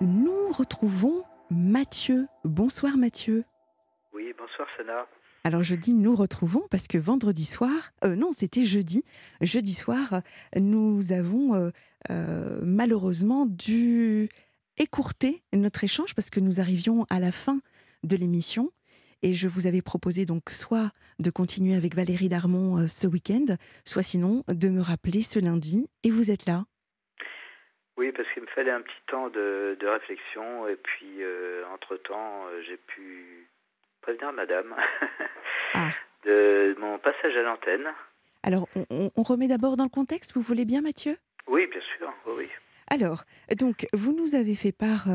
nous retrouvons Mathieu. Bonsoir Mathieu. Oui, bonsoir Sana. Alors je dis nous retrouvons parce que vendredi soir, euh, non c'était jeudi, jeudi soir, nous avons euh, euh, malheureusement dû écourter notre échange parce que nous arrivions à la fin de l'émission et je vous avais proposé donc soit de continuer avec Valérie Darmon ce week-end, soit sinon de me rappeler ce lundi et vous êtes là. Oui, parce qu'il me fallait un petit temps de, réflexion et puis entre-temps j'ai pu prévenir madame ah. de mon passage à l'antenne. Alors on, remet d'abord dans le contexte, vous voulez bien Mathieu? Oui, bien sûr, oui. Alors, donc, vous nous avez fait part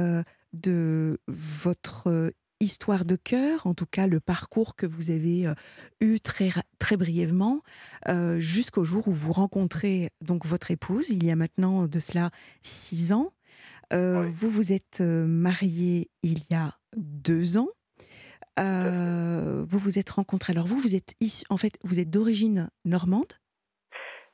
de votre histoire de cœur, en tout cas le parcours que vous avez euh, eu très, très brièvement, euh, jusqu'au jour où vous rencontrez donc votre épouse, il y a maintenant de cela six ans. Euh, vous vous êtes marié il y a deux ans. vous vous êtes rencontrés. Alors vous, vous êtes en fait, vous êtes d'origine normande?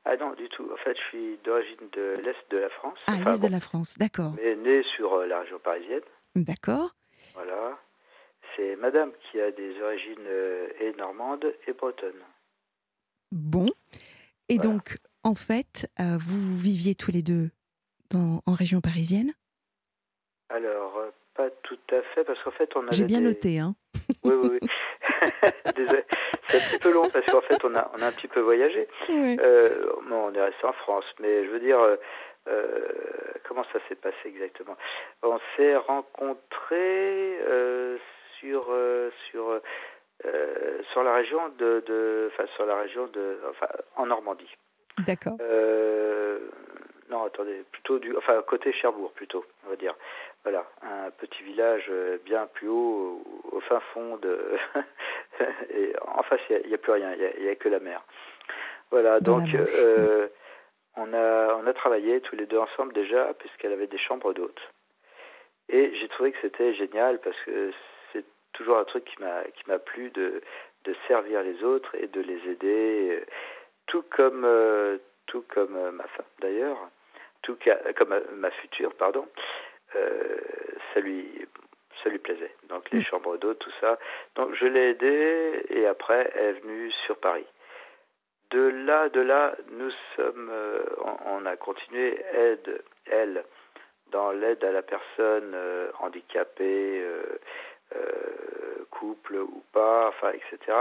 Ah non, du tout. En fait, je suis d'origine de l'est de la France. Ah, l'est de la France, d'accord. Mais né sur la région parisienne. D'accord. Voilà c'est madame qui a des origines euh, et normandes et bretonnes. Bon. Et donc, en fait, euh, vous viviez tous les deux dans, en région parisienne? Alors, euh, pas tout à fait, parce qu'en fait, on a. J'ai bien noté, hein Oui, oui, oui. Désolé. C'est un petit peu long, parce qu'en fait, on a, on a un petit peu voyagé. on est resté en France, mais je veux dire. comment ça s'est passé exactement? On s'est rencontrés sur euh, sur euh, sur la région de, de enfin sur la région de enfin en Normandie. D'accord. Euh, non, attendez, plutôt du, enfin côté Cherbourg plutôt, on va dire. Voilà, un petit village bien plus haut, au, fin fond de, et en face il n'y a, plus rien, il n'y a, que la mer. Voilà, donc on a on a travaillé tous les deux ensemble déjà puisqu'elle avait des chambres d'hôtes. Et j'ai trouvé que c'était génial parce que toujours un truc qui m'a qui m'a plu de de servir les autres et de les aider, tout comme euh, tout comme euh, ma femme d'ailleurs, tout comme ma future pardon, euh, ça lui ça lui plaisait. Donc les mm. chambres d'eau, tout ça. Donc je l'ai aidée et après elle est venue sur Paris. De là, de là, nous sommes, on, a continué aide, elle, dans l'aide à la personne handicapée, euh, couple ou pas, enfin, etc.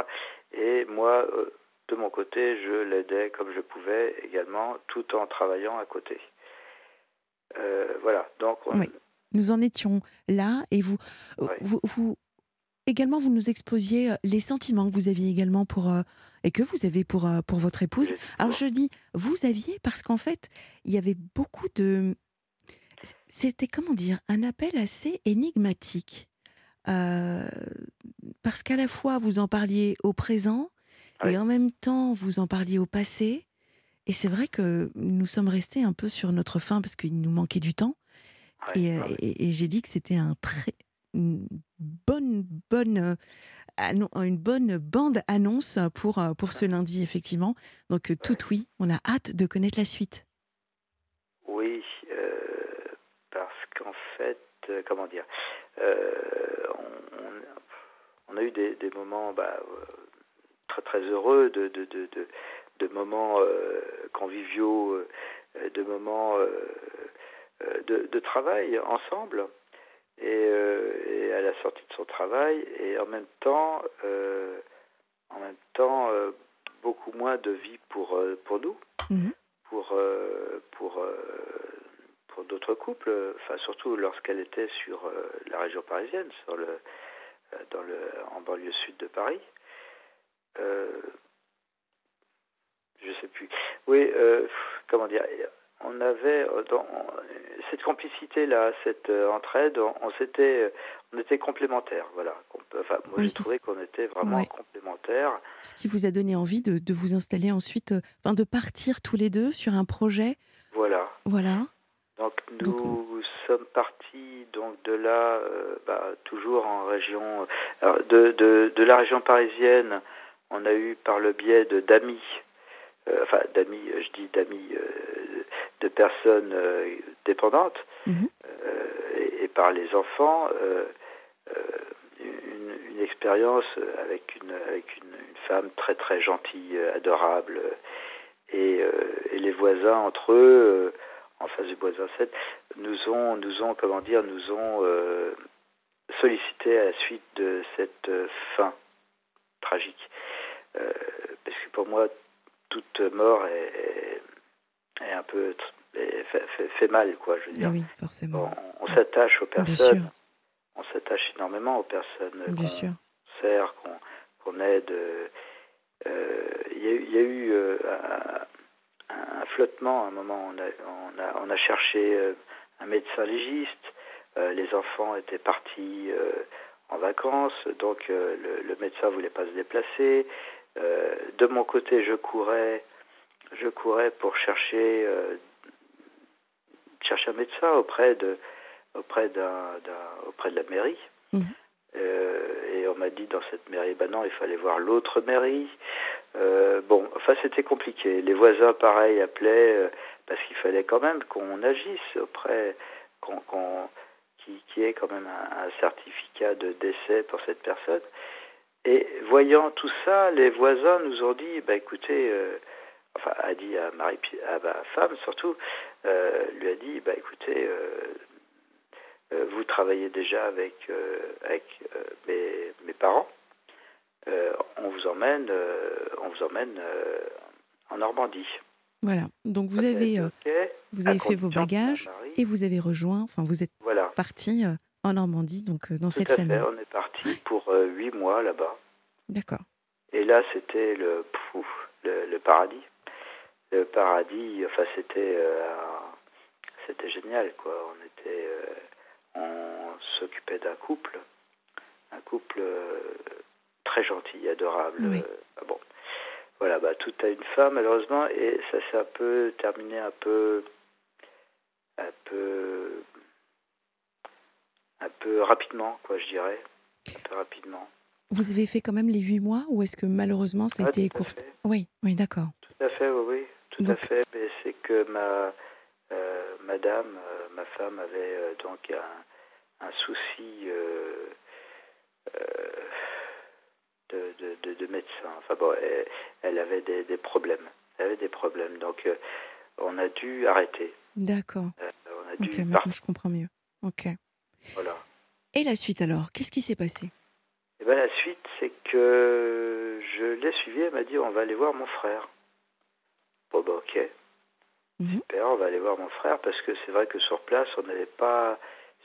Et moi, euh, de mon côté, je l'aidais comme je pouvais également, tout en travaillant à côté. Euh, voilà, donc... Nous en étions là, et vous, vous, vous, également, vous nous exposiez les sentiments que vous aviez également pour et que vous avez pour pour votre épouse. Alors je dis vous aviez parce qu'en fait, il y avait beaucoup de c'était comment dire un appel assez énigmatique. Euh, parce qu'à la fois vous en parliez au présent et en même temps vous en parliez au passé. Et c'est vrai que nous sommes restés un peu sur notre fin parce qu'il nous manquait du temps. Euh, et, j'ai dit que c'était un très une bonne bonne euh, une bonne bande annonce pour pour ce lundi effectivement. Donc tout oui, on a hâte de connaître la suite. Oui, parce qu'en fait, comment dire, euh, on, a eu des, moments bah, euh, très très heureux, de, de, de, de, moments euh, conviviaux, de moments de, travail ensemble. Et, à la sortie de son travail, et en même temps, en même temps, beaucoup moins de vie pour pour nous, mhm. pour pour pour d'autres couples, enfin surtout lorsqu'elle était sur euh, la région parisienne, sur le, euh, dans le, en banlieue sud de Paris. Euh, je sais plus. Oui, euh, comment dire On avait dans, cette complicité là, cette entraide, on, s'était, on était complémentaires. Voilà. Enfin, moi j'ai trouvé qu'on était vraiment complémentaires. Ce qui vous a donné envie de, de vous installer ensuite, enfin de partir tous les deux sur un projet? Voilà. Voilà. Donc nous sommes partis donc de là, euh, bah, toujours en région, alors de, de, de, la région parisienne, on a eu par le biais de d'amis, euh, enfin d'amis, je dis d'amis, euh, de personnes dépendantes, mhm. et, et par les enfants une, une, expérience avec une avec une, une, femme très très gentille, adorable, et, et les voisins entre eux en face du voisin 7 nous ont nous ont comment dire nous ont sollicité à la suite de cette fin tragique. parce que pour moi, toute mort est, est un peu fait, fait, mal, quoi. Je veux dire. Oui, forcément. on, s'attache aux personnes. On s'attache énormément aux personnes qu'on sert, qu'on aide. Euh, il y, y, a eu euh, un, un, flottement à un moment. On a, on a, on a cherché euh, un médecin légiste. les enfants étaient partis en vacances, donc le, le, médecin voulait pas se déplacer. de mon côté, je courais je courais pour chercher euh, chercher un médecin auprès de auprès d'un, auprès de la mairie. Euh, et on m'a dit dans cette mairie, ben non, il fallait voir l'autre mairie. Euh, bon, enfin c'était compliqué. Les voisins, pareil, appelaient parce qu'il fallait quand même qu'on agisse auprès, qu'on, qu'on qui, qui ait quand même un, certificat de décès pour cette personne. Et voyant tout ça, les voisins nous ont dit, bah écoutez, enfin a dit à Marie à ma femme surtout euh, lui a dit bah écoutez euh, euh, vous travaillez déjà avec avec mes, mes parents on vous emmène on vous emmène en Normandie. Voilà. Donc vous avez vous avez fait vos bagages et vous avez rejoint enfin vous êtes voilà. parti en Normandie donc dans Tout cette à famille. fait, on est parti pour huit mois là-bas. D'accord. Et là c'était le, le le paradis. Le paradis, enfin c'était euh, c'était génial quoi. On était, euh, on s'occupait d'un couple, un couple euh, très gentil, adorable. Ah bon, voilà, bah tout a une femme malheureusement et ça s'est un peu terminé un peu, un peu, un peu rapidement quoi, je dirais, un peu rapidement. Vous avez fait quand même les huit mois ou est-ce que malheureusement ça a ah, été court? Oui, oui, d'accord. Tout à fait, oui, oui. Tout à fait, mais c'est que ma euh, madame, euh, ma femme avait euh, donc un, un souci de, de, de, médecin. Enfin bon, elle, avait des, des, problèmes. Elle avait des problèmes, donc on a dû arrêter. D'accord. ok, maintenant je comprends mieux. Ok. Voilà. Et la suite alors Qu'est-ce qui s'est passé? Eh ben, La suite, c'est que je l'ai suivi, elle m'a dit on va aller voir mon frère. Bon, bah, ok. Mhm. Super, on va aller voir mon frère parce que c'est vrai que sur place, on n'avait pas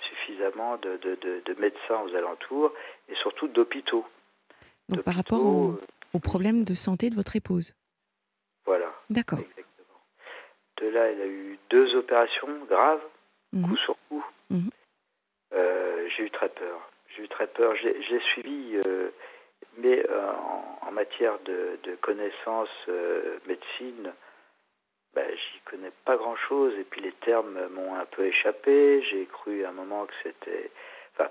suffisamment de, de, de, médecins aux alentours et surtout d'hôpitaux. Donc par rapport au, euh, au, problème de santé de votre épouse Voilà. D'accord. Exactement. De là, elle a eu deux opérations graves, mhm. coup sur coup. Mhm. Euh, j'ai eu très peur. J'ai eu très peur. Je l'ai suivi, euh, mais en, en, matière de, de connaissances médecine, ben, j'y connais pas grand chose et puis les termes m'ont un peu échappé. J'ai cru à un moment que c'était. Enfin,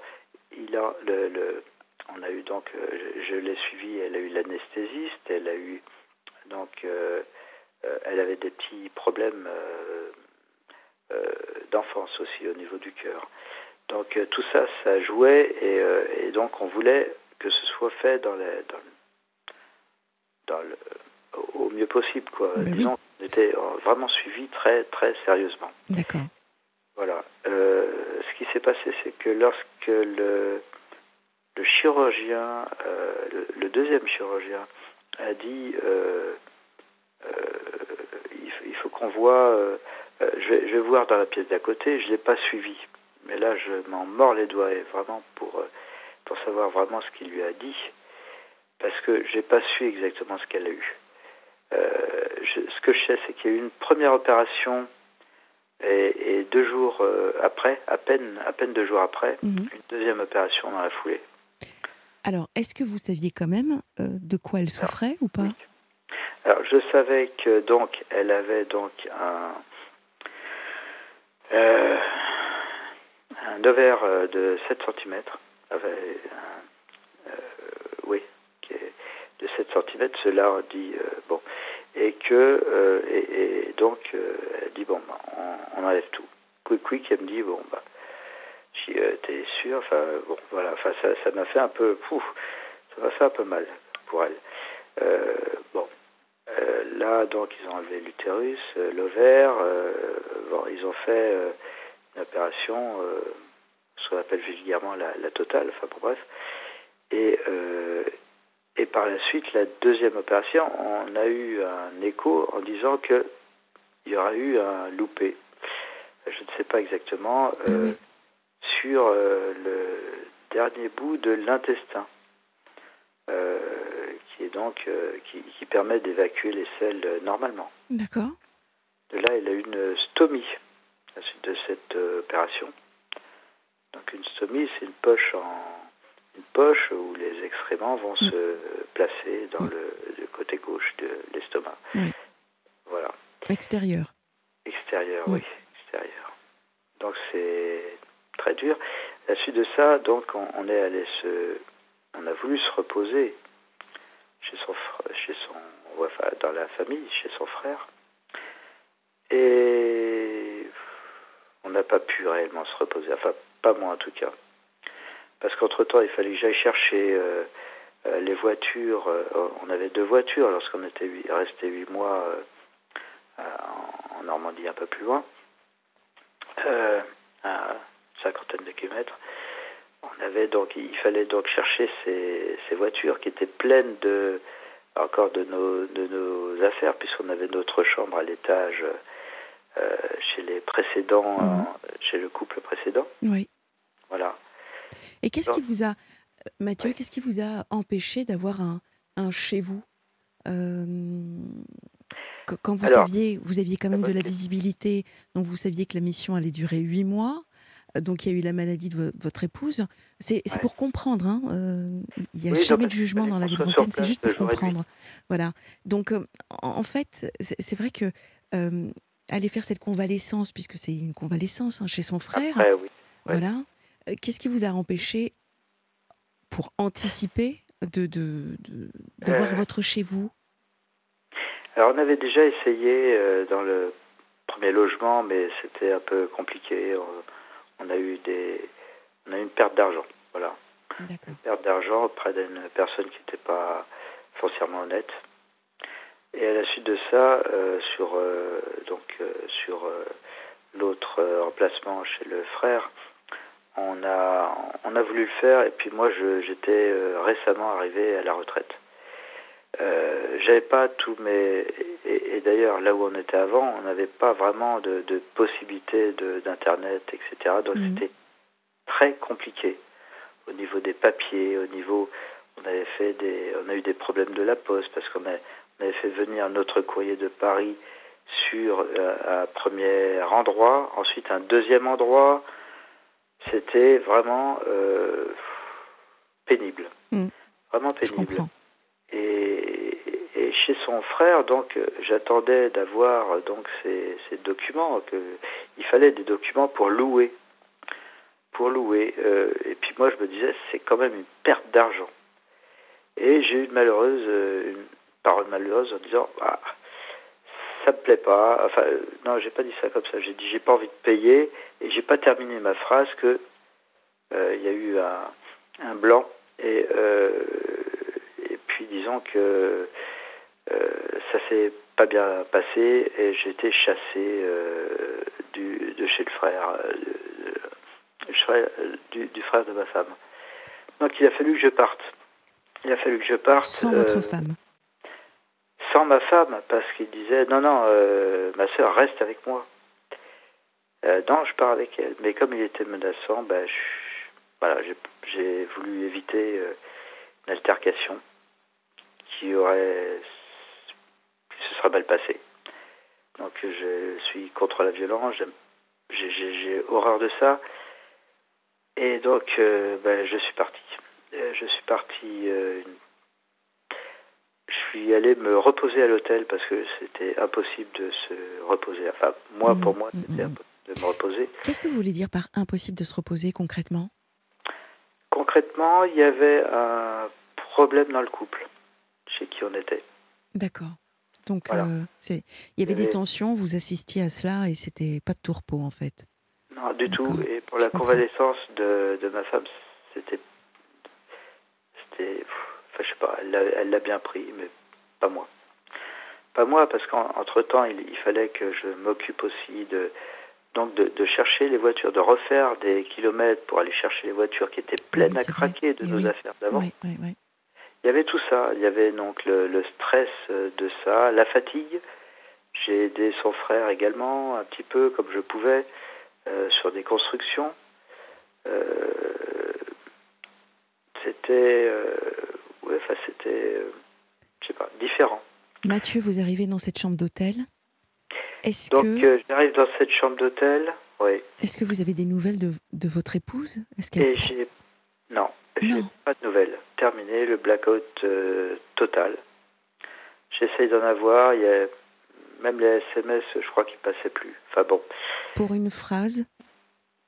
il a le, le, on a eu donc, euh, je, l'ai suivi. Elle a eu l'anesthésiste. Elle a eu donc, euh, euh, elle avait des petits problèmes d'enfance aussi au niveau du cœur. Donc tout ça, ça jouait et, et, donc on voulait que ce soit fait dans, les, dans, dans le au mieux possible, quoi. Disons on était vraiment suivi très, très sérieusement. D'accord. Voilà. Ce qui s'est passé, c'est que lorsque le, le chirurgien, euh, le, deuxième chirurgien, a dit euh, il, faut qu'on voit, je vais, je, vais, voir dans la pièce d'à côté, je ne l'ai pas suivi. Mais là, je m'en mords les doigts et vraiment pour, pour savoir vraiment ce qu'il lui a dit, parce que j'ai pas su exactement ce qu'elle a eu. Euh, ce que je sais, c'est qu'il y a eu une première opération et, deux jours euh, après, à peine, à peine deux jours après, mhm. une deuxième opération dans la foulée. Alors, est-ce que vous saviez quand même euh, de quoi elle souffrait ou pas? Alors, je savais que donc elle avait donc un euh, un ovaire de 7 cm, oui, qui est de 7 cm. Cela on dit bon, et que euh, et, donc euh, elle dit bon bah, on, enlève tout. Quick quick elle me dit bon bah J'y étais sûr. Enfin, bon, voilà. Enfin, ça, ça m'a fait un peu. Pouf, ça m'a fait un peu mal pour elle. bon. là, donc, ils ont enlevé l'utérus, l'ovaire. bon, ils ont fait une opération, ce qu'on appelle vulgairement la, totale. Enfin, bon, bref. Et, et par la suite, la deuxième opération, on a eu un écho en disant qu'il y aura eu un loupé. Je ne sais pas exactement. Euh, sur euh, le dernier bout de l'intestin, euh, qui est donc qui, permet d'évacuer les selles normalement. D'accord. De là, il a une stomie à la suite de cette opération. Donc une stomie, c'est une poche en une poche où les excréments vont mm. se placer dans le, côté gauche de l'estomac. Voilà. Extérieur. Extérieur, oui. Extérieur. Donc c'est très dur. À la suite de ça, donc on, est allé se, on a voulu se reposer chez son, chez son, enfin dans la famille, chez son frère, et on n'a pas pu réellement se reposer. Enfin, pas moi en tout cas parce qu'entre-temps, il fallait que j'aille chercher euh, euh, les voitures. Euh, on avait deux voitures lorsqu'on était resté huit mois en Normandie, un peu plus loin, cinquantaine de kilomètres. On avait donc, il fallait donc chercher ces, ces voitures qui étaient pleines de encore de nos, de nos affaires, puisqu'on avait notre chambre à l'étage chez les précédents, mmh. chez le couple précédent. Oui. Voilà. Et qu'est-ce qui vous a, Mathieu, qu'est-ce qui vous a empêché d'avoir un, un, chez vous euh, Quand vous saviez, vous aviez quand même de la visibilité, donc vous saviez que la mission allait durer huit mois. Euh, donc il y a eu la maladie de votre épouse. C'est pour comprendre. Hein, euh, il n'y a jamais de jugement dans la libre antenne, c'est juste pour comprendre. Voilà. Donc en fait, c'est vrai que aller faire cette convalescence, puisque c'est une convalescence hein, chez son frère. oui. Voilà. Euh, qu'est-ce qui vous a empêché, pour anticiper, de, d'avoir de, euh. votre chez vous? Alors, on avait déjà essayé euh, dans le premier logement, mais c'était un peu compliqué. On, a eu des, on a eu une perte d'argent, voilà. Une perte d'argent auprès d'une personne qui n'était pas foncièrement honnête. Et à la suite de ça, sur donc sur l'autre emplacement chez le frère, on a, on a voulu le faire et puis moi j'étais euh, récemment arrivé à la retraite. Euh, j'avais pas tous mes et, d'ailleurs là où on était avant on n'avait pas vraiment de, de possibilités d'internet etc donc mhm. c'était très compliqué au niveau des papiers au niveau on avait fait des on a eu des problèmes de la poste parce qu'on avait fait venir notre courrier de Paris sur euh, un premier endroit ensuite un deuxième endroit c'était vraiment euh, pénible. Hmm. Vraiment pénible. Son frère, donc, j'attendais d'avoir donc ces, documents. Que, il fallait des documents pour louer. Pour louer. Euh, et puis moi, je me disais, c'est quand même une perte d'argent. Et j'ai eu une malheureuse, euh, une parole malheureuse en disant, ah, ça me plaît pas. Enfin, euh, non, j'ai pas dit ça comme ça. J'ai dit j'ai pas envie de payer et j'ai pas terminé ma phrase que euh, il y a eu un, blanc et euh, et puis disons que s'est pas bien passé et j'ai été chassé du de chez le frère, du, du, frère de ma femme. Donc il a fallu que je parte. Il a fallu que je parte. Sans votre femme sans ma femme, parce qu'il disait non, non, euh, ma soeur reste avec moi. Euh, non, je pars avec elle. Mais comme il était menaçant, ben, voilà, j'ai voulu éviter euh, une altercation qui aurait, qui se serait mal passée. Donc je suis contre la violence, j'ai horreur de ça. Et donc, ben, je suis parti. Je suis parti une je suis allé me reposer à l'hôtel parce que c'était impossible de se reposer. Enfin, moi, pour moi, mmh, c'était mmh. impossible de me reposer. Qu'est-ce que vous voulez dire par impossible de se reposer concrètement? Concrètement, il y avait un problème dans le couple chez qui on était. D'accord. Donc, euh, il y avait des tensions, vous assistiez à cela et c'était pas de tourpeau en fait. Non, du tout. Et pour la convalescence de, de ma femme, c'était. C'était. Enfin, je sais pas, elle l'a bien pris, mais pas moi. Pas moi, parce qu'entre-temps, il, il, fallait que je m'occupe aussi de. Donc, de, de, chercher les voitures, de refaire des kilomètres pour aller chercher les voitures qui étaient pleines à craquer de nos affaires d'avant. Oui, oui, oui. Il y avait tout ça. Il y avait donc le, le stress de ça, la fatigue. J'ai aidé son frère également, un petit peu comme je pouvais. Euh, sur des constructions. Euh, c'était, euh, ouais, enfin c'était, je sais pas, différent. Mathieu, vous arrivez dans cette chambre d'hôtel. Est-ce Donc que... j'arrive dans cette chambre d'hôtel, oui. Est-ce que vous avez des nouvelles de, de votre épouse? Est-ce qu'elle... Non, j'ai pas de nouvelles. Terminé, le blackout total. J'essaye d'en avoir. Il y a même les SMS, je crois qu'ils passaient plus. Enfin bon. Pour une phrase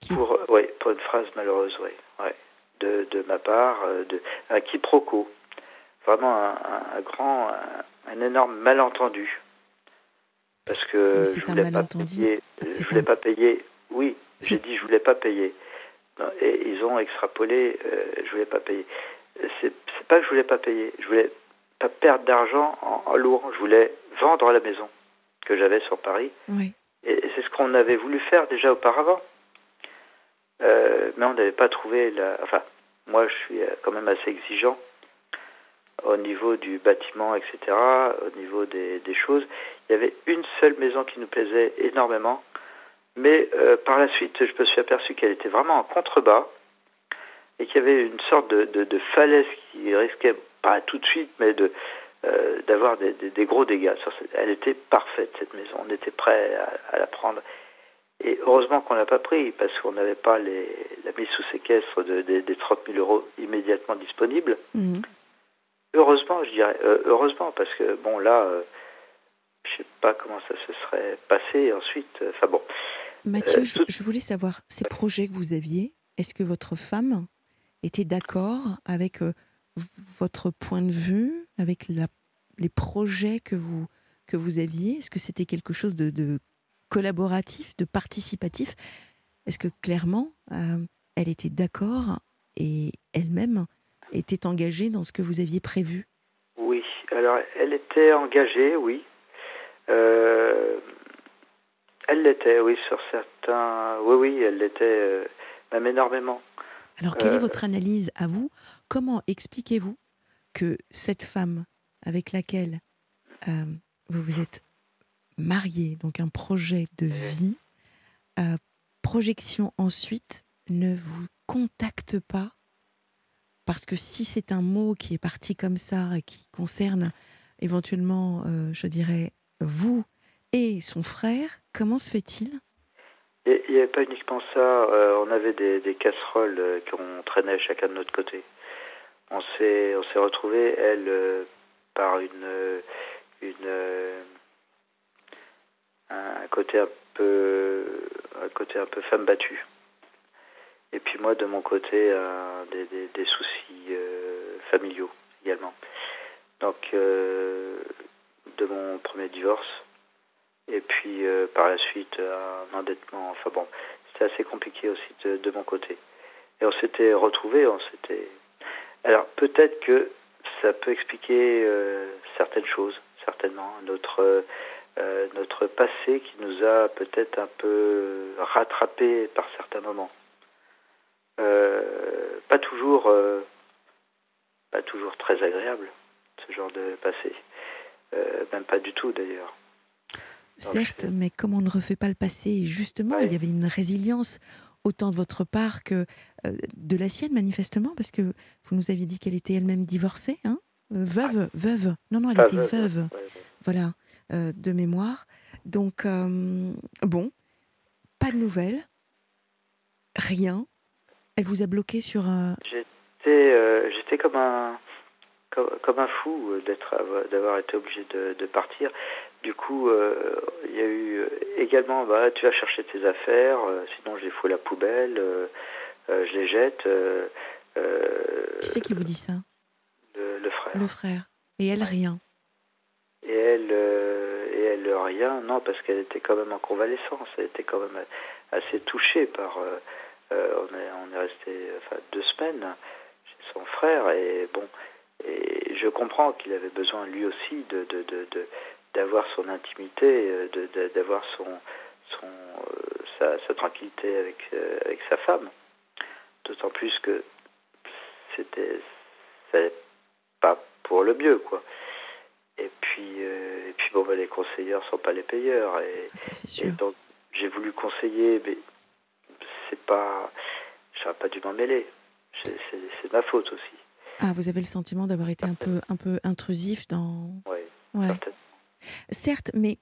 Pour, oui, pour une phrase malheureuse, oui. Ouais. De, de ma part, euh, de, un quiproquo. Vraiment un, grand, un, énorme malentendu. Parce que je voulais pas payer. Je voulais pas payer. Oui, j'ai dit je voulais pas payer. Et ils ont extrapolé, euh, je voulais pas payer. C'est pas que je voulais pas payer, je voulais pas perdre d'argent en, en lourd, je voulais vendre la maison que j'avais sur Paris. Oui. Et c'est ce qu'on avait voulu faire déjà auparavant. Euh, mais on n'avait pas trouvé la. Enfin, moi, je suis quand même assez exigeant au niveau du bâtiment, etc., au niveau des, des choses. Il y avait une seule maison qui nous plaisait énormément, mais euh, par la suite, je me suis aperçu qu'elle était vraiment en contrebas et qu'il y avait une sorte de, de, de, falaise qui risquait, pas tout de suite, mais de, euh, d'avoir des, des, gros dégâts. Elle était parfaite, cette maison. On était prêt à, la prendre. Et heureusement qu'on l'a pas pris, parce qu'on n'avait pas les, la mise sous séquestre de, des 30 000 euros immédiatement disponibles. Mhm. Heureusement, je dirais. Euh, heureusement, parce que, bon, là, euh, je sais pas comment ça se serait passé ensuite. Enfin bon. Mathieu, je, je, voulais savoir, ces projets que vous aviez, est-ce que votre femme était d'accord avec votre point de vue, avec la, les projets que vous, que vous aviez? Est-ce que c'était quelque chose de, de, collaboratif, de participatif? Est-ce que clairement, euh, elle était d'accord et elle-même était engagée dans ce que vous aviez prévu? Oui, alors elle était engagée, oui. Euh, elle l'était, oui, sur certains. Oui, oui, elle l'était, euh, même énormément. Alors, quelle est votre analyse à vous? Comment expliquez-vous que cette femme avec laquelle euh, vous vous êtes marié, donc un projet de vie, euh, projection ensuite, ne vous contacte pas? Parce que si c'est un mot qui est parti comme ça et qui concerne éventuellement, euh, je dirais, vous et son frère, comment se fait-il? Il n'y avait pas uniquement ça, on avait des, casseroles qu'on traînait chacun de notre côté. On s'est on s'est retrouvé elle euh, par une une euh, un côté un peu un côté un peu femme battue. Et puis moi de mon côté des, soucis euh, familiaux également. Donc de mon premier divorce et puis par la suite un endettement enfin bon c'était assez compliqué aussi de, de mon côté et on s'était retrouvés on s'était alors peut-être que ça peut expliquer euh, certaines choses, certainement. Notre, euh, notre passé qui nous a peut-être un peu rattrapé par certains moments. Euh, pas toujours, pas toujours très agréable, ce genre de passé. même pas du tout d'ailleurs. Certes, mais comme on ne refait pas le passé, justement, il y avait une résilience autant de votre part que euh, de la sienne, manifestement, parce que vous nous aviez dit qu'elle était elle-même divorcée, hein euh, veuve, veuve. Non, non, elle était veuve. Voilà, euh, de mémoire. Donc, bon, pas de nouvelles, rien. Elle vous a bloqué sur un. J'étais, j'étais comme un, comme, un fou d'être, d'avoir été obligé de, de partir. Du coup, euh, il y a eu euh, également, bah, tu vas chercher tes affaires, euh, sinon je les fous à la poubelle, je les jette. qui c'est qui vous dit ça le, frère. Le frère. Et elle, rien. Et elle, et elle rien Non, parce qu'elle était quand même en convalescence. Elle était quand même assez touchée par. on est on est resté enfin deux semaines chez son frère et bon et je comprends qu'il avait besoin lui aussi de de, de, d'avoir son intimité, de, d'avoir son, son, sa, sa, tranquillité avec, avec sa femme. D'autant plus que c'était pas pour le mieux, quoi. Et puis, euh, et puis bon, bah, les conseilleurs sont pas les payeurs. Et, sûr. donc, j'ai voulu conseiller, mais c'est pas. J'aurais pas dû m'en mêler. C'est ma faute aussi. Ah, vous avez le sentiment d'avoir été un peu, un peu intrusif dans. Oui, ouais. Certes, mais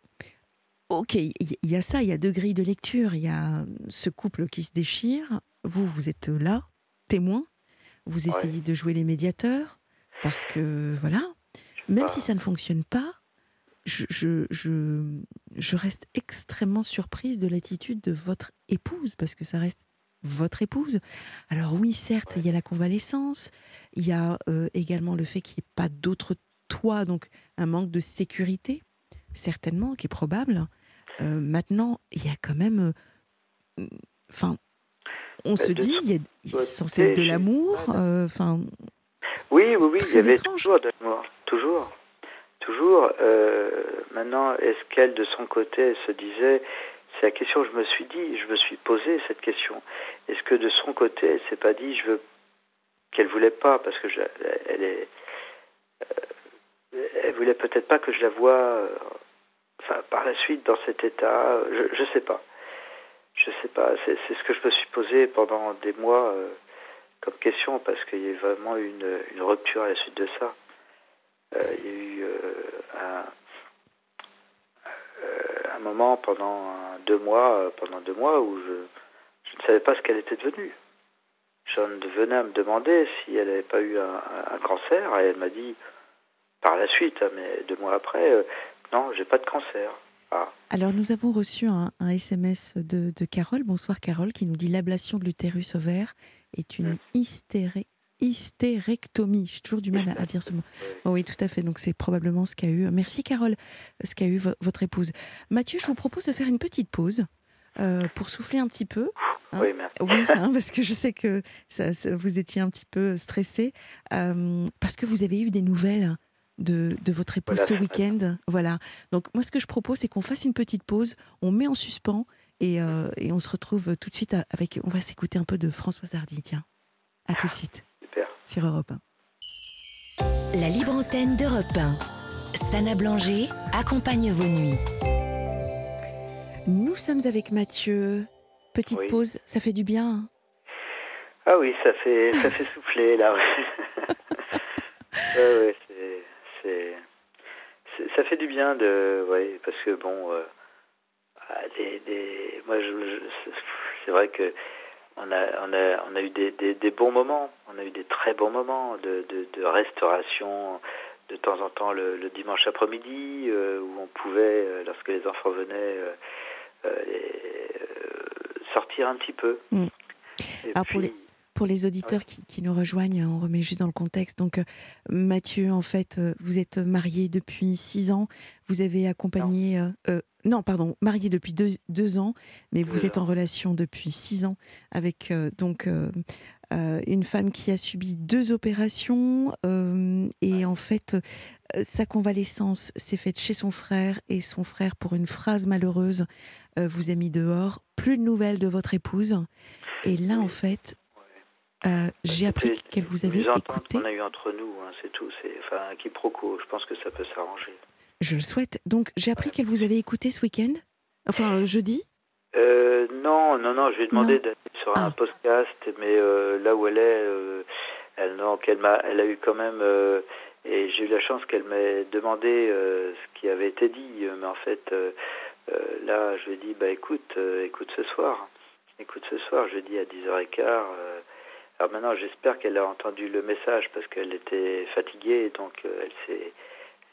ok, il y a ça, il y a deux grilles de lecture. Il y a ce couple qui se déchire. Vous, vous êtes là, témoin. Vous essayez de jouer les médiateurs. Parce que, voilà, même si ça ne fonctionne pas, je, je, je, reste extrêmement surprise de l'attitude de votre épouse, parce que ça reste votre épouse. Alors oui, certes, il y a la convalescence, il y a euh, également le fait qu'il n'y ait pas d'autre toit, donc un manque de sécurité, certainement, qui est probable. Euh, maintenant, il y a quand même... Euh, enfin, on se dit, il y a censé être de l'amour, enfin... Oui, oui, oui, il y avait toujours de l'amour, toujours. Toujours. Euh, maintenant, est-ce qu'elle, de son côté, se disait, c'est la question que je me suis dit, je me suis posé cette question. Est-ce que de son côté, elle s'est pas dit, je veux qu'elle voulait pas, parce que je, elle est, euh, elle voulait peut-être pas que je la voie, euh, enfin, par la suite dans cet état. Je, je sais pas. Je sais pas. C'est ce que je me suis posé pendant des mois comme question parce qu'il y a vraiment une, une, rupture à la suite de ça. Euh, il y a eu euh, un, euh, un, moment pendant deux mois, pendant deux mois où je, je ne savais pas ce qu'elle était devenue. J'en venais à me demander si elle n'avait pas eu un, un, cancer et elle m'a dit par la suite, hein, mais deux mois après, non, j'ai pas de cancer. Ah. Alors nous avons reçu un, un SMS de, de, Carole. Bonsoir Carole, qui nous dit l'ablation de l'utérus ovaire est une hystérie hystérectomie. J'ai toujours du mal à, dire ce mot. Oh oui, tout à fait. Donc c'est probablement ce qu'a eu. Merci Carole, ce qu'a eu votre épouse. Mathieu, je vous propose de faire une petite pause euh, pour souffler un petit peu. Hein. oui, merci. Oui, hein, parce que je sais que ça, vous étiez un petit peu stressé euh, parce que vous avez eu des nouvelles de, de votre épouse ce week-end. Voilà. Donc moi, ce que je propose, c'est qu'on fasse une petite pause. On met en suspens euh, et, on se retrouve tout de suite avec. On va s'écouter un peu de Françoise Hardy, tiens. À tout de suite. Super. Sur Europe 1. La libre antenne d'Europe 1. Sana Blanger accompagne vos nuits. Nous sommes avec Mathieu. Petite pause, ça fait du bien. Hein? Ah oui, ça fait, ça fait souffler là. ouais, c'est, ça fait du bien de, ouais, parce que bon, euh, ah, des, des, moi, je, c'est vrai que on a, on a, on a eu des, des, des, bons moments, on a eu des très bons moments de, de, de restauration de temps en temps le, le dimanche après-midi euh, où on pouvait, euh, lorsque les enfants venaient, euh, sortir un petit peu. Mm. Alors pour les pour les auditeurs qui, qui, nous rejoignent, on remet juste dans le contexte. Donc, Mathieu, en fait, vous êtes marié depuis six ans. Vous avez accompagné euh, non, pardon, marié depuis deux, ans, mais vous êtes en relation depuis six ans avec euh, donc euh, euh, une femme qui a subi deux opérations et en fait sa convalescence s'est faite chez son frère et son frère pour une phrase malheureuse vous a mis dehors. Plus de nouvelles de votre épouse et là en fait j'ai appris qu'elle vous avait écouté. qu'on a eu entre nous, hein, c'est tout. C'est enfin un quiproquo. Je pense que ça peut s'arranger. Je le souhaite. Donc, j'ai appris qu'elle vous avait écouté ce week-end Enfin, euh, jeudi? Euh, Non, non, non. Je lui ai demandé d'aller sur un ah. podcast, mais euh, là où elle est, elle, donc, elle, a, elle a eu quand même. et j'ai eu la chance qu'elle m'ait demandé ce qui avait été dit. Mais en fait, là, je lui ai dit bah, écoute, écoute ce soir. Écoute ce soir, je lui ai dit à 10h15. Alors maintenant, j'espère qu'elle a entendu le message parce qu'elle était fatiguée, donc elle s'est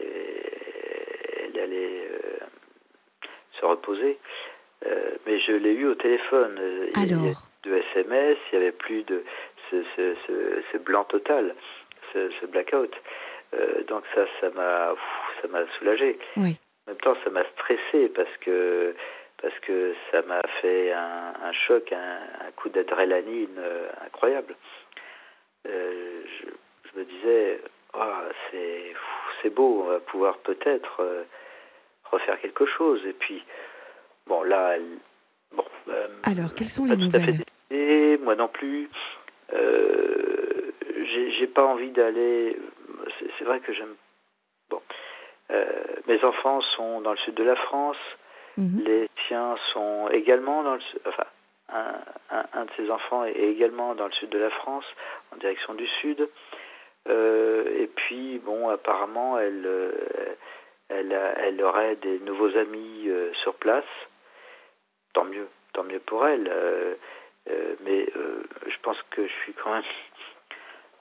elle allait euh, se reposer. Euh, mais je l'ai eu au téléphone. Alors Il y avait de SMS, il n'y avait plus de ce, ce, ce, blanc total, ce, blackout. Euh, donc ça, ça m'a, ça m'a soulagé. Oui. en même temps, ça m'a stressé parce que parce que ça m'a fait un, choc, un, coup d'adrénaline incroyable. je, me disais, oh, c'est c'est beau, on va pouvoir peut-être refaire quelque chose. Et puis, bon, là, bon. Alors, quelles sont les nouvelles? Moi non plus. Euh, j'ai pas envie d'aller. C'est vrai que j'aime. Bon, euh, mes enfants sont dans le sud de la France. Mhm. Les siens sont également dans le. Enfin, un, un, de ses enfants est également dans le sud de la France, en direction du sud. Euh, et puis, bon, apparemment, elle, euh, elle, elle aurait des nouveaux amis euh, sur place. Tant mieux, tant mieux pour elle. Mais je pense que je suis quand même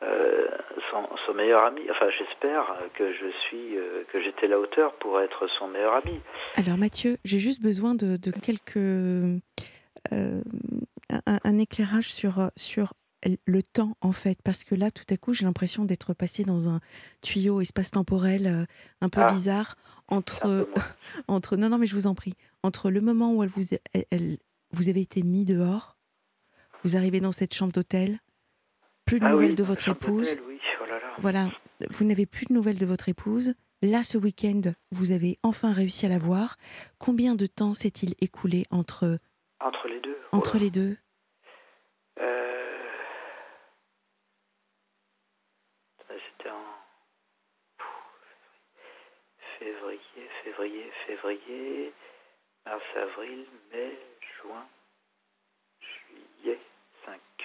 son, meilleur ami. Enfin, j'espère que je suis, que j'étais la hauteur pour être son meilleur ami. Alors, Mathieu, j'ai juste besoin de, quelques un, un, éclairage sur sur le temps en fait parce que là tout à coup j'ai l'impression d'être passé dans un tuyau espace-temporel euh, un peu ah. bizarre entre entre non non mais je vous en prie entre le moment où elle vous elle, vous avez été mis dehors vous arrivez dans cette chambre d'hôtel plus de ah nouvelles de votre épouse. oh voilà vous n'avez plus de nouvelles de votre épouse. Là ce week-end vous avez enfin réussi à la voir. Combien de temps s'est-il écoulé entre entre les deux entre les deux février, février, mars, avril, mai, juin, juillet,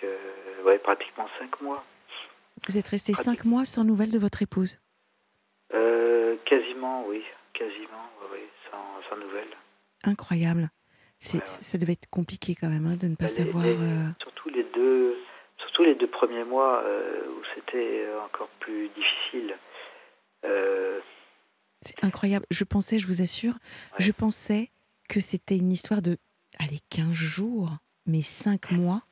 euh, ouais, pratiquement cinq mois. Vous êtes resté cinq mois sans nouvelles de votre épouse euh, Quasiment, oui, quasiment, oui, sans, sans nouvelles. Incroyable. Ça devait être compliqué quand même hein, de ne pas savoir. Euh, surtout les deux, surtout les deux premiers mois où c'était encore plus difficile. C'est incroyable. Je pensais, je vous assure, je pensais que c'était une histoire de, allez, 15 jours, mais 5 mois.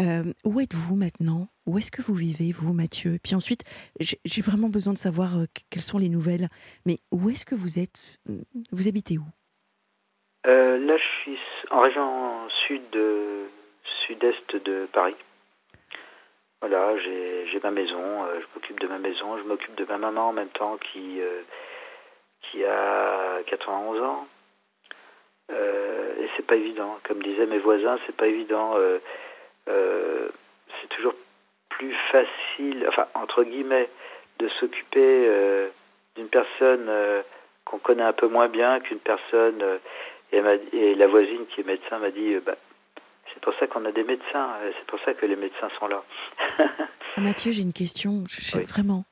Euh, où êtes-vous maintenant? Où est-ce que vous vivez, vous, Mathieu? Puis ensuite, j'ai vraiment besoin de savoir euh, quelles sont les nouvelles. Mais où est-ce que vous êtes? Vous habitez où? Euh, Là, je suis en région sud, sud-est de Paris. Voilà, j'ai ma maison, je m'occupe de ma maison, je m'occupe de ma maman en même temps qui qui a 91 ans. Euh, et c'est pas évident. Comme disaient mes voisins, c'est pas évident. C'est toujours plus facile, enfin entre guillemets, de s'occuper d'une personne qu'on connaît un peu moins bien qu'une personne. Et, et, la voisine qui est médecin m'a dit, bah, c'est pour ça qu'on a des médecins. C'est pour ça que les médecins sont là. Mathieu, j'ai une question. Vraiment,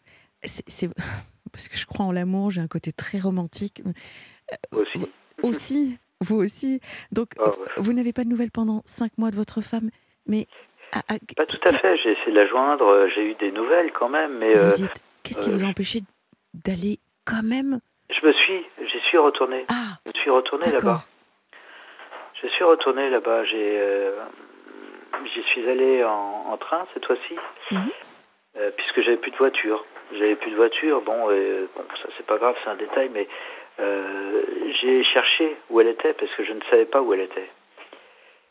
c'est parce que je crois en l'amour, j'ai un côté très romantique. Euh, aussi. Aussi, vous aussi. Donc, ah, vous n'avez pas de nouvelles pendant cinq mois de votre femme, mais... pas tout à fait, j'ai essayé de la joindre, euh, j'ai eu des nouvelles quand même, mais... Euh, qu'est-ce qui vous a empêché d'aller quand même Je me suis, j'y suis retourné. Ah, je suis retourné là-bas. Je suis retourné là-bas, j'ai... J'y suis allé en, train cette fois-ci, mhm. puisque j'avais plus de voiture. J'avais plus de voiture. Bon, et, bon ça c'est pas grave, c'est un détail, mais euh, j'ai cherché où elle était parce que je ne savais pas où elle était.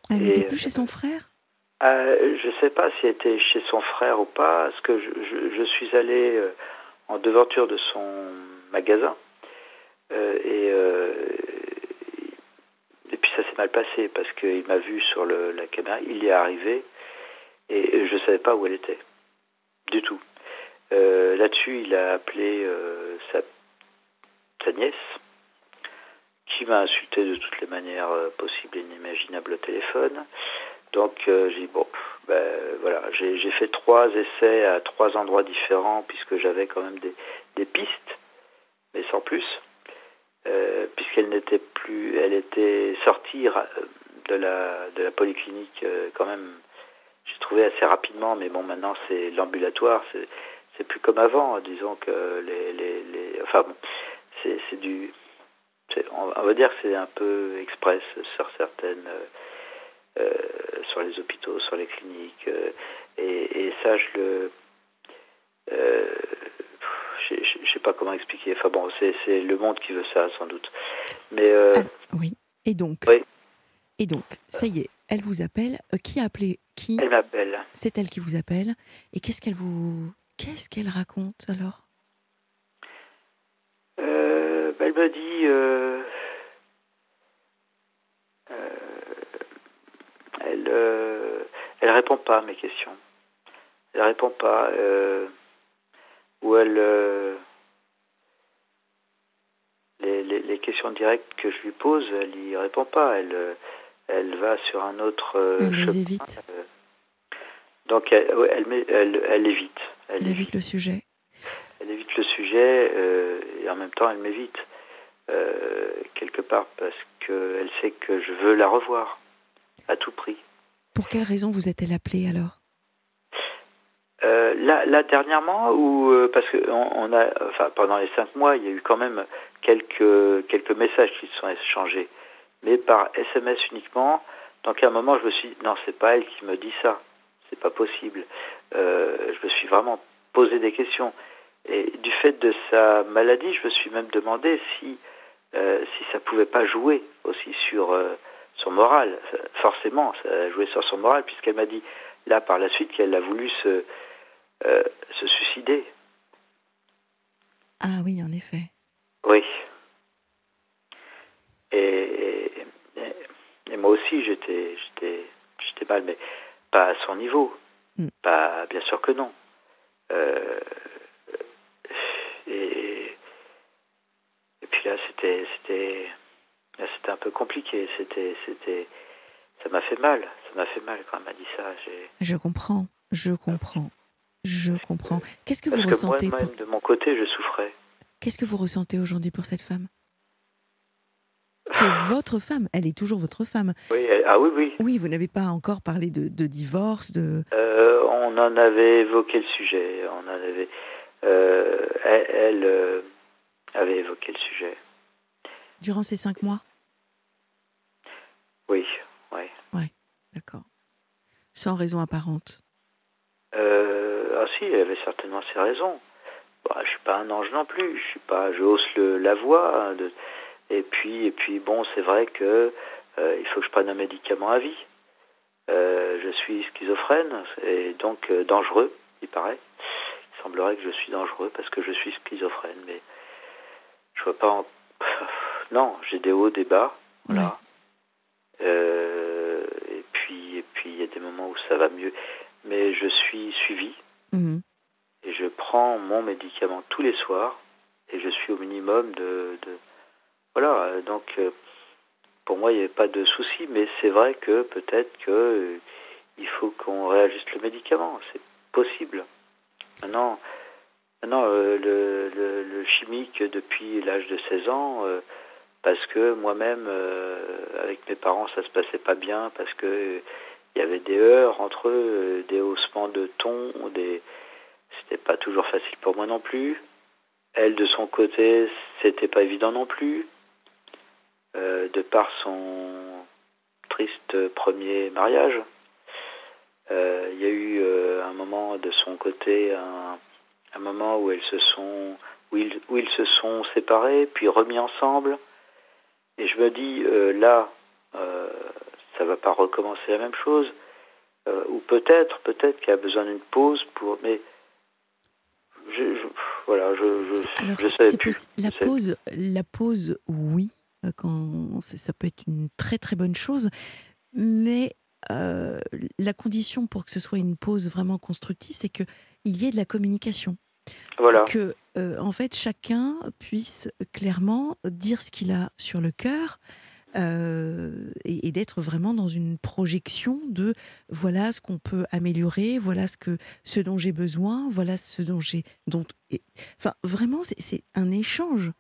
Elle n'était plus chez son frère? Euh, Je ne sais pas si elle était chez son frère ou pas. Parce que je, je, suis allé euh, en devanture de son magasin euh, et, puis ça s'est mal passé parce qu'il m'a vu sur le, la caméra. Il y est arrivé et je ne savais pas où elle était du tout. Là-dessus, il a appelé sa, sa, nièce, qui m'a insulté de toutes les manières possibles et inimaginables au téléphone. Donc j'ai dit, bon, ben, voilà, j'ai fait trois essais à trois endroits différents, puisque j'avais quand même des, des, pistes, mais sans plus, puisqu'elle n'était plus, elle était sortie de la, de la polyclinique quand même, j'ai trouvé assez rapidement, mais bon, maintenant c'est l'ambulatoire, c'est plus comme avant. Disons que les, les, les enfin bon, c'est, du, on va dire que c'est un peu express sur certaines, euh, euh, sur les hôpitaux, sur les cliniques, euh, et, et, ça je le, j'ai, sais pas comment expliquer. Enfin bon, c'est le monde qui veut ça, sans doute. Mais ah, oui. Et donc. Et donc, ça y est, elle vous appelle. qui a appelé qui Elle m'appelle. C'est elle qui vous appelle. Et qu'est-ce qu'elle vous, qu'est-ce qu'elle raconte alors? Elle me dit. Elle, elle répond pas à mes questions. Elle répond pas. Euh, ou elle. Euh, les, les, questions directes que je lui pose, elle y répond pas. Elle, elle va sur un autre. elle les évite. donc elle, elle, elle, elle évite. Elle, évite, le sujet. Elle évite le sujet et en même temps elle m'évite. quelque part parce qu'elle sait que je veux la revoir à tout prix. Pour quelle raison vous êtes-elle appelée alors? Euh, là, dernièrement, ou euh, parce que on, a, enfin, pendant les cinq mois, il y a eu quand même quelques quelques messages qui se sont échangés, mais par SMS uniquement. Donc à un moment, je me suis, dit, non, c'est pas elle qui me dit ça, c'est pas possible. Euh, je me suis vraiment posé des questions, et du fait de sa maladie, je me suis même demandé si si ça pouvait pas jouer aussi sur son moral. Forcément, ça a joué sur son moral puisqu'elle m'a dit là par la suite qu'elle a voulu se, euh, se suicider. Ah oui, en effet. Oui. Et, et, moi aussi, j'étais, j'étais, j'étais mal, mais pas à son niveau. Hmm. Pas, bien sûr que non. Euh, et, et puis là, c'était, c'était, un peu compliqué. C'était, c'était, ça m'a fait mal. Ça m'a fait mal quand elle m'a dit ça. Je comprends. Je comprends. Je comprends. Qu'est-ce que vous ressentez moi, de mon côté, je souffrais. Qu'est-ce que vous ressentez aujourd'hui pour cette femme? C'est votre femme. Elle est toujours votre femme. Oui. Ah oui, oui. Oui, vous n'avez pas encore parlé de, divorce, de. Euh, on en avait évoqué le sujet. On en avait. Euh, elle, euh, avait évoqué le sujet. Durant ces cinq mois? Oui, oui. Oui, d'accord. Sans raison apparente? Euh, Ah si, elle avait certainement ses raisons. Bah, je suis pas un ange non plus. Je suis pas, je hausse le, la voix. Hein, de, et puis, et puis bon, c'est vrai que euh, il faut que je prenne un médicament à vie. Euh, je suis schizophrène et donc euh, dangereux, il paraît. Il semblerait que je suis dangereux parce que je suis schizophrène, mais je vois pas. En... non, j'ai des hauts, des bas. Voilà. Euh, et puis, et puis il y a des moments où ça va mieux, mais je suis suivi mhm. et je prends mon médicament tous les soirs et je suis au minimum de, de... voilà. Donc euh, pour moi il n'y avait pas de souci, mais c'est vrai que peut-être que euh, il faut qu'on réajuste le médicament, c'est possible. Maintenant, maintenant le, le, le, chimique depuis l'âge de 16 ans parce que moi-même, euh, avec mes parents, ça se passait pas bien, parce que il y avait des heures entre eux, euh, des haussements de ton, des c'était pas toujours facile pour moi non plus. Elle, de son côté, c'était pas évident non plus. Euh, de par son triste premier mariage, il y a eu un moment de son côté, un, moment où elles se sont, où ils se sont séparés, puis remis ensemble. Et je me dis, euh, là, euh, ça va pas recommencer la même chose. Euh, ou peut-être, peut-être qu'il y a besoin d'une pause pour. Mais je, voilà, je, je, Alors, plus. La pause, la pause, oui, quand ça peut être une très très bonne chose, mais la condition pour que ce soit une pause vraiment constructive, c'est qu'il y ait de la communication. Voilà. Que, euh, en fait, chacun puisse clairement dire ce qu'il a sur le cœur. Euh, et, d'être vraiment dans une projection de voilà ce qu'on peut améliorer, voilà ce que ce dont j'ai besoin, voilà ce dont j'ai dont enfin vraiment c'est un échange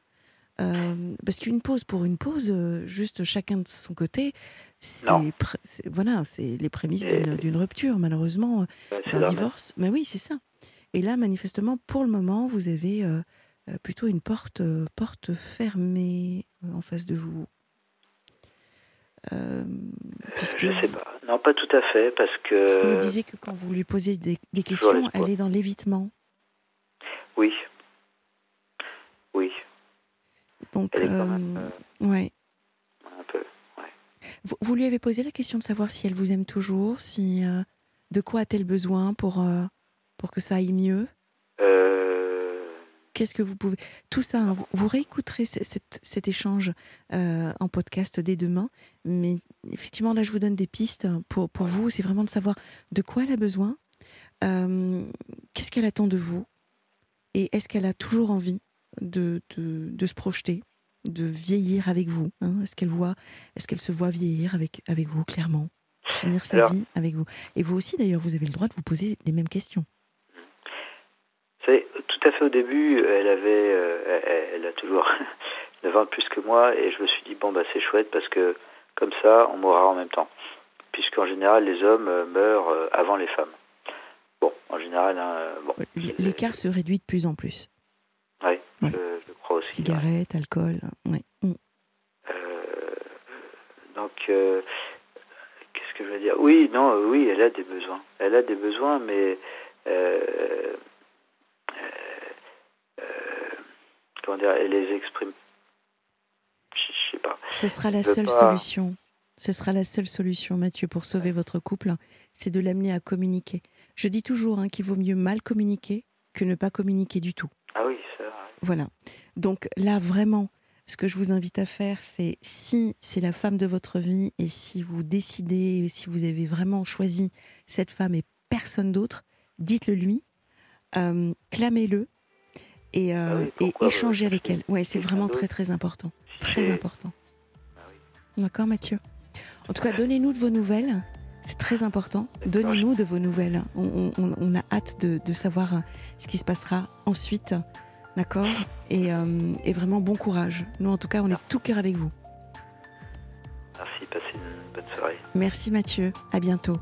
euh, parce qu'une pause pour une pause, juste chacun de son côté, c'est voilà, c'est les prémices d'une rupture malheureusement, d'un divorce. Mais oui, c'est ça. Et là, manifestement, pour le moment, vous avez euh, euh, plutôt une porte, euh, porte fermée en face de vous. puisque je sais pas. Non, pas tout à fait, parce que. Parce que vous disiez que quand vous lui posez des, questions, elle est dans l'évitement. Oui. Oui. Donc, ouais. Un peu, ouais. Vous, vous, lui avez posé la question de savoir si elle vous aime toujours, si de quoi a-t-elle besoin pour pour que ça aille mieux Qu'est-ce que vous pouvez... Tout ça, hein, vous, réécouterez cet, échange euh, en podcast dès demain. Mais effectivement, là, je vous donne des pistes pour, pour vous. C'est vraiment de savoir de quoi elle a besoin, euh, qu'est-ce qu'elle attend de vous, et est-ce qu'elle a toujours envie de, de, se projeter, de vieillir avec vous hein? Est-ce qu'elle voit, est-ce qu'elle se voit vieillir avec, avec vous, clairement Finir sa vie avec vous. Et vous aussi, d'ailleurs, vous avez le droit de vous poser les mêmes questions. Tout à fait au début, elle avait, euh, elle, a toujours 9 ans de plus que moi, et je me suis dit bon bah c'est chouette parce que comme ça on mourra en même temps, puisqu'en général les hommes euh, meurent euh, avant les femmes. Bon, en général, hein, bon. L'écart se réduit de plus en plus. Oui, Je, crois aussi. Cigarettes, alcool, oui. Mm. donc, qu'est-ce que je veux dire? Oui, non, oui, elle a des besoins. Elle a des besoins, mais comment dire, elle les exprime. Je, sais pas. Ce sera la seule solution. Ce sera la seule solution, Mathieu, pour sauver votre couple, c'est de l'amener à communiquer. Je dis toujours hein, qu'il vaut mieux mal communiquer que ne pas communiquer du tout. Ah oui, ça. Voilà. Donc là, vraiment, ce que je vous invite à faire, c'est si c'est la femme de votre vie et si vous décidez, si vous avez vraiment choisi cette femme et personne d'autre, dites-le lui, euh, clamez-le, et, euh, ah et échanger avec elle. Ouais, c'est vraiment très très important. Très important. Ah D'accord, Mathieu? En tout cas, donnez-nous de vos nouvelles. C'est très important. Donnez-nous de vos nouvelles. On, a hâte de, savoir euh, ce qui se passera ensuite. D'accord? Et, euh, et, vraiment bon courage. Nous, en tout cas, on est tout cœur avec vous. Merci, passez une bonne soirée. Merci Mathieu. À bientôt.